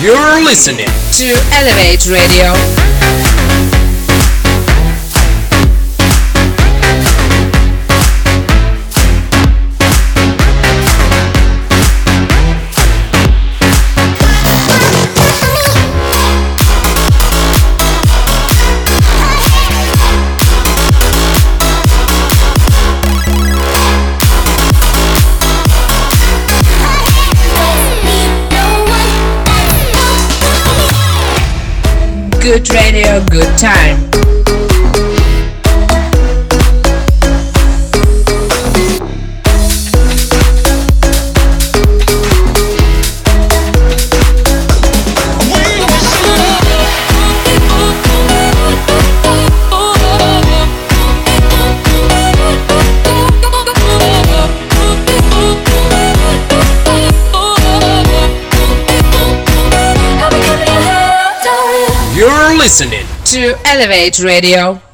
You're listening to Elevate Radio. Good radio, good time. Listening to Elevate Radio.